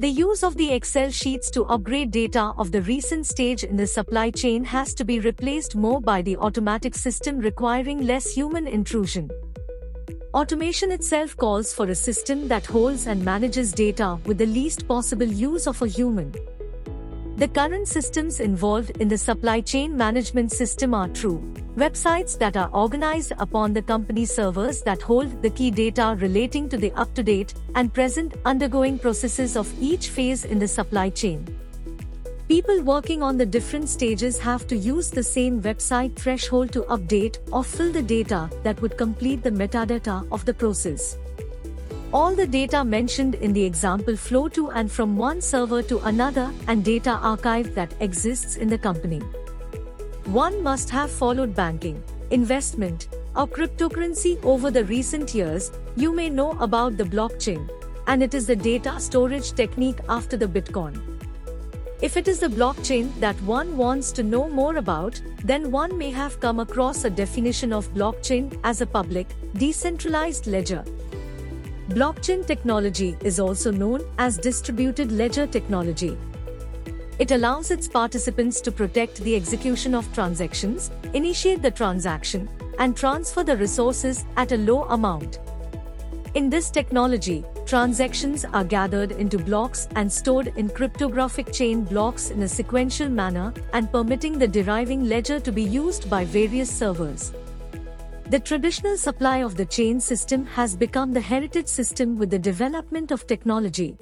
The use of the Excel sheets to upgrade data of the recent stage in the supply chain has to be replaced more by the automatic system requiring less human intrusion. Automation itself calls for a system that holds and manages data with the least possible use of a human. The current systems involved in the supply chain management system are true websites that are organized upon the company servers that hold the key data relating to the up to date and present undergoing processes of each phase in the supply chain. People working on the different stages have to use the same website threshold to update or fill the data that would complete the metadata of the process. All the data mentioned in the example flow to and from one server to another and data archive that exists in the company. One must have followed banking, investment, or cryptocurrency over the recent years, you may know about the blockchain, and it is the data storage technique after the Bitcoin. If it is the blockchain that one wants to know more about, then one may have come across a definition of blockchain as a public, decentralized ledger, Blockchain technology is also known as distributed ledger technology. It allows its participants to protect the execution of transactions, initiate the transaction, and transfer the resources at a low amount. In this technology, transactions are gathered into blocks and stored in cryptographic chain blocks in a sequential manner and permitting the deriving ledger to be used by various servers. The traditional supply of the chain system has become the heritage system with the development of technology,